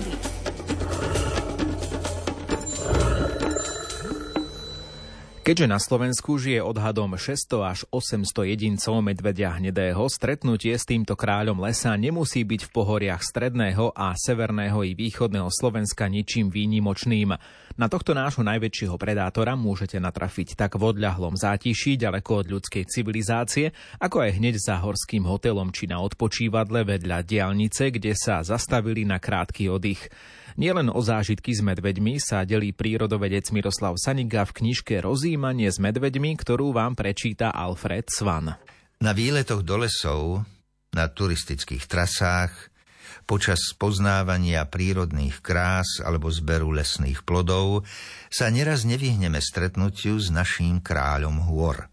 Melody. Keďže na Slovensku žije odhadom 600 až 800 jedincov medvedia hnedého, stretnutie s týmto kráľom lesa nemusí byť v pohoriach stredného a severného i východného Slovenska ničím výnimočným. Na tohto nášho najväčšieho predátora môžete natrafiť tak v odľahlom zátiši ďaleko od ľudskej civilizácie, ako aj hneď za horským hotelom či na odpočívadle vedľa diálnice, kde sa zastavili na krátky oddych. Nielen o zážitky s medveďmi sa delí prírodovedec Miroslav Saniga v knižke Rozímanie s medveďmi, ktorú vám prečíta Alfred Svan. Na výletoch do lesov, na turistických trasách, počas poznávania prírodných krás alebo zberu lesných plodov sa neraz nevyhneme stretnutiu s naším kráľom hôr.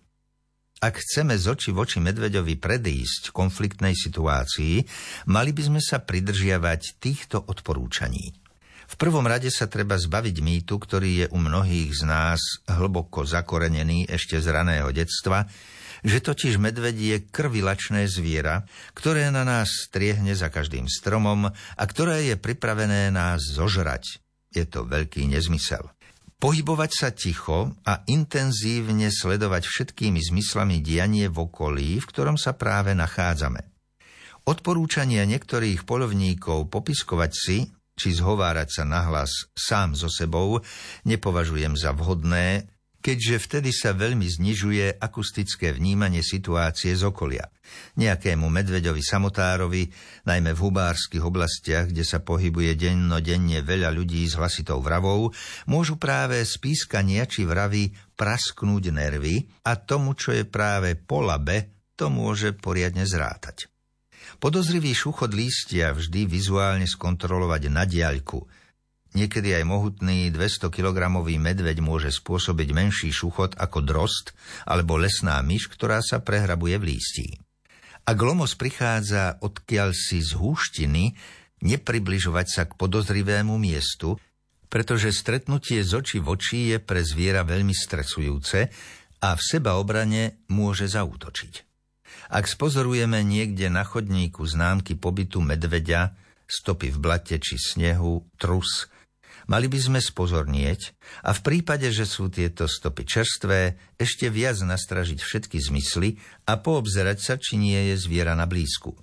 Ak chceme z oči voči medveďovi predísť konfliktnej situácii, mali by sme sa pridržiavať týchto odporúčaní. V prvom rade sa treba zbaviť mýtu, ktorý je u mnohých z nás hlboko zakorenený ešte z raného detstva, že totiž medveď je krvilačné zviera, ktoré na nás striehne za každým stromom a ktoré je pripravené nás zožrať. Je to veľký nezmysel. Pohybovať sa ticho a intenzívne sledovať všetkými zmyslami dianie v okolí, v ktorom sa práve nachádzame. Odporúčania niektorých polovníkov popiskovať si, či zhovárať sa nahlas sám so sebou nepovažujem za vhodné, keďže vtedy sa veľmi znižuje akustické vnímanie situácie z okolia. Nejakému medveďovi samotárovi, najmä v hubárskych oblastiach, kde sa pohybuje dennodenne veľa ľudí s hlasitou vravou, môžu práve spískania či vravy prasknúť nervy a tomu, čo je práve po labe, to môže poriadne zrátať. Podozrivý šuchot lístia vždy vizuálne skontrolovať na diaľku. Niekedy aj mohutný 200 kg medveď môže spôsobiť menší šuchot ako drost alebo lesná myš, ktorá sa prehrabuje v lístí. Ak lomos prichádza odkiaľ si z húštiny, nepribližovať sa k podozrivému miestu, pretože stretnutie z očí v oči je pre zviera veľmi stresujúce a v seba obrane môže zaútočiť. Ak spozorujeme niekde na chodníku známky pobytu medveďa, stopy v blate či snehu, trus, mali by sme spozornieť a v prípade, že sú tieto stopy čerstvé, ešte viac nastražiť všetky zmysly a poobzerať sa, či nie je zviera na blízku.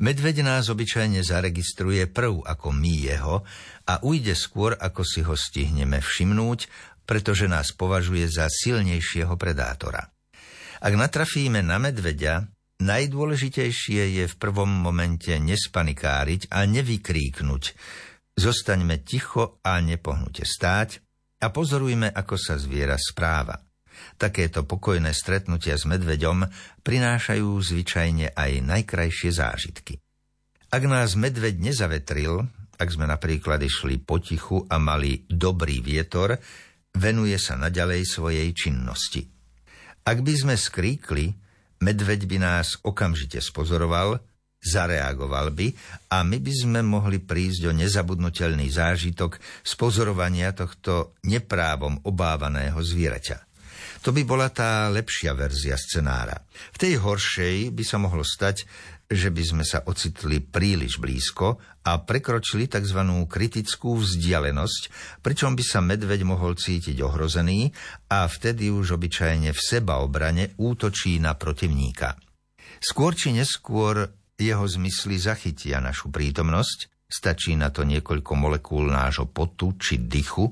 Medveď nás obyčajne zaregistruje prv ako my jeho a ujde skôr, ako si ho stihneme všimnúť, pretože nás považuje za silnejšieho predátora. Ak natrafíme na medveďa, najdôležitejšie je v prvom momente nespanikáriť a nevykríknuť. Zostaňme ticho a nepohnute stáť a pozorujme, ako sa zviera správa. Takéto pokojné stretnutia s medveďom prinášajú zvyčajne aj najkrajšie zážitky. Ak nás medveď nezavetril, ak sme napríklad išli potichu a mali dobrý vietor, venuje sa naďalej svojej činnosti – ak by sme skríkli, medveď by nás okamžite spozoroval, zareagoval by a my by sme mohli prísť o nezabudnutelný zážitok z pozorovania tohto neprávom obávaného zvieraťa. To by bola tá lepšia verzia scenára. V tej horšej by sa mohlo stať, že by sme sa ocitli príliš blízko a prekročili tzv. kritickú vzdialenosť, pričom by sa medveď mohol cítiť ohrozený a vtedy už obyčajne v sebaobrane útočí na protivníka. Skôr či neskôr jeho zmysly zachytia našu prítomnosť, stačí na to niekoľko molekúl nášho potu či dychu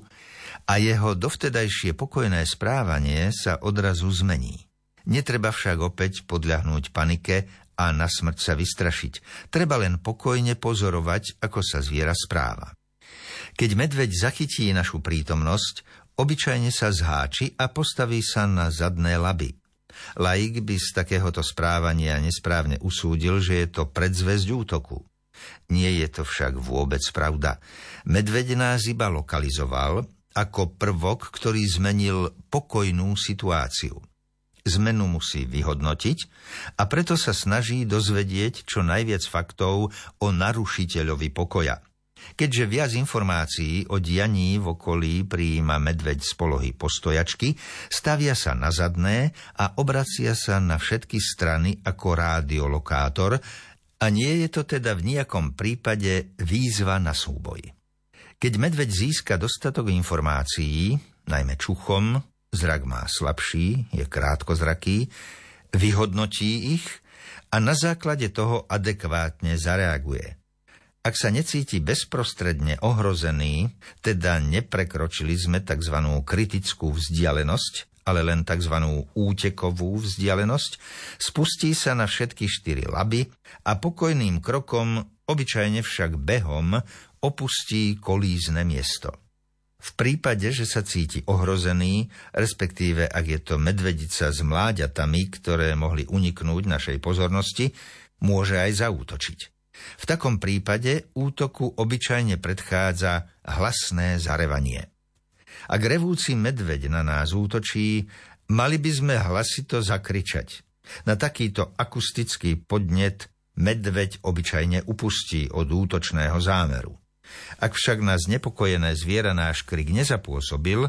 a jeho dovtedajšie pokojné správanie sa odrazu zmení. Netreba však opäť podľahnúť panike a na smrť sa vystrašiť. Treba len pokojne pozorovať, ako sa zviera správa. Keď medveď zachytí našu prítomnosť, obyčajne sa zháči a postaví sa na zadné laby. Laik by z takéhoto správania nesprávne usúdil, že je to predzvesť útoku. Nie je to však vôbec pravda. Medveď nás iba lokalizoval ako prvok, ktorý zmenil pokojnú situáciu zmenu musí vyhodnotiť a preto sa snaží dozvedieť čo najviac faktov o narušiteľovi pokoja. Keďže viac informácií o dianí v okolí prijíma medveď z polohy postojačky, stavia sa na zadné a obracia sa na všetky strany ako rádiolokátor, A nie je to teda v nejakom prípade výzva na súboj. Keď medveď získa dostatok informácií, najmä čuchom, zrak má slabší, je krátkozraký, vyhodnotí ich a na základe toho adekvátne zareaguje. Ak sa necíti bezprostredne ohrozený, teda neprekročili sme tzv. kritickú vzdialenosť, ale len tzv. útekovú vzdialenosť, spustí sa na všetky štyri laby a pokojným krokom, obyčajne však behom, opustí kolízne miesto. V prípade, že sa cíti ohrozený, respektíve ak je to medvedica s mláďatami, ktoré mohli uniknúť našej pozornosti, môže aj zaútočiť. V takom prípade útoku obyčajne predchádza hlasné zarevanie. Ak revúci medveď na nás útočí, mali by sme hlasito zakričať. Na takýto akustický podnet medveď obyčajne upustí od útočného zámeru. Ak však nás nepokojené zviera náš krik nezapôsobil,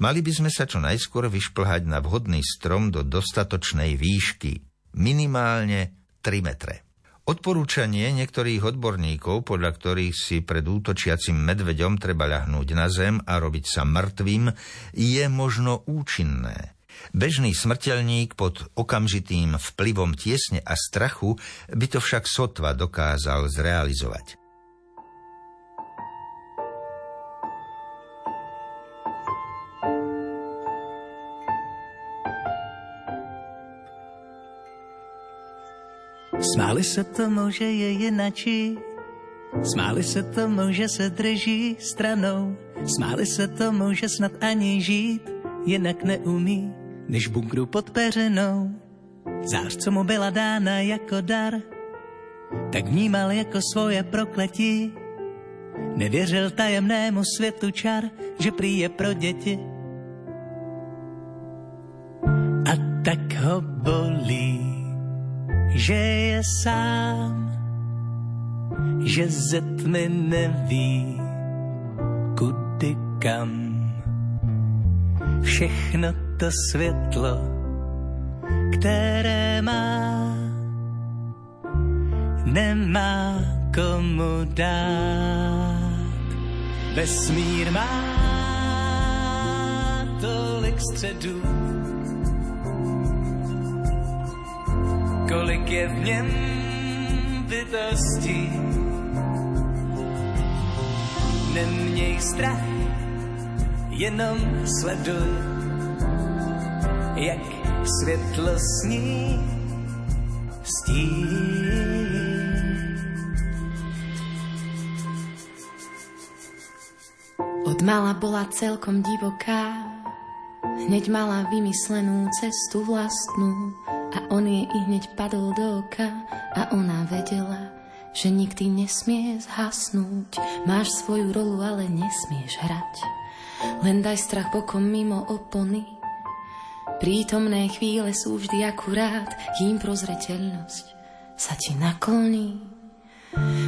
mali by sme sa čo najskôr vyšplhať na vhodný strom do dostatočnej výšky, minimálne 3 metre. Odporúčanie niektorých odborníkov, podľa ktorých si pred útočiacim medveďom treba ľahnúť na zem a robiť sa mŕtvým, je možno účinné. Bežný smrteľník pod okamžitým vplyvom tiesne a strachu by to však sotva dokázal zrealizovať. Smáli se tomu, že je jinačí, smáli se tomu, že se drží stranou, smáli se tomu, že snad ani žít jinak neumí, než bunkru pod peřenou. Zář, co mu byla dána jako dar, tak vnímal jako svoje prokletí. Nevěřil tajemnému světu čar, že prý je pro děti. A tak ho bolí že je sám, že ze tmy neví, kudy kam. Všechno to světlo, které má, nemá komu dát. Vesmír má tolik středů, kolik je v něm bytostí. Neměj strach, jenom sleduj, jak světlo sní stí. Od mala bola celkom divoká, hneď mala vymyslenú cestu vlastnú, a on jej i hneď padol do oka a ona vedela, že nikdy nesmie zhasnúť. Máš svoju rolu, ale nesmieš hrať. Len daj strach bokom mimo opony. Prítomné chvíle sú vždy akurát, kým prozreteľnosť sa ti nakloní.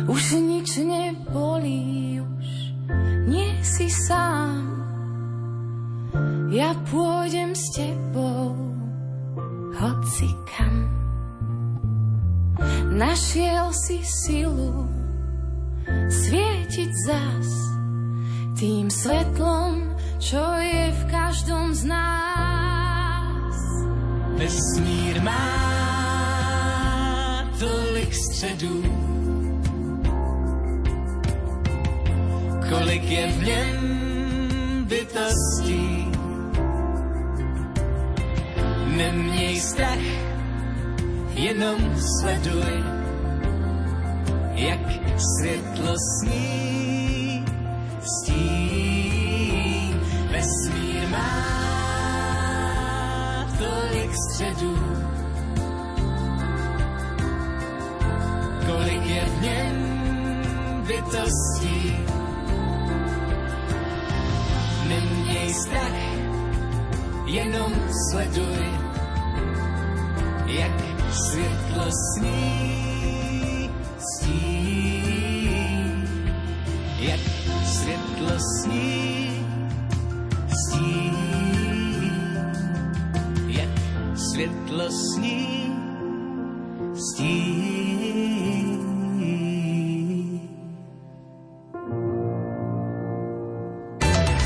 Už nič nebolí, už nie si sám. Ja pôjdem s tebou Našiel si silu svietiť zas tým svetlom, čo je v každom z nás. Vesmír má tolik středů, kolik je v něm bytostí Neměj strach, jenom sleduj, jak světlo sní stí. Vesmír má tolik středů, kolik je v něm bytostí. Neměj strach, jenom sleduj, jak světlo sní stí, jak světlo sní stí, jak světlo sní.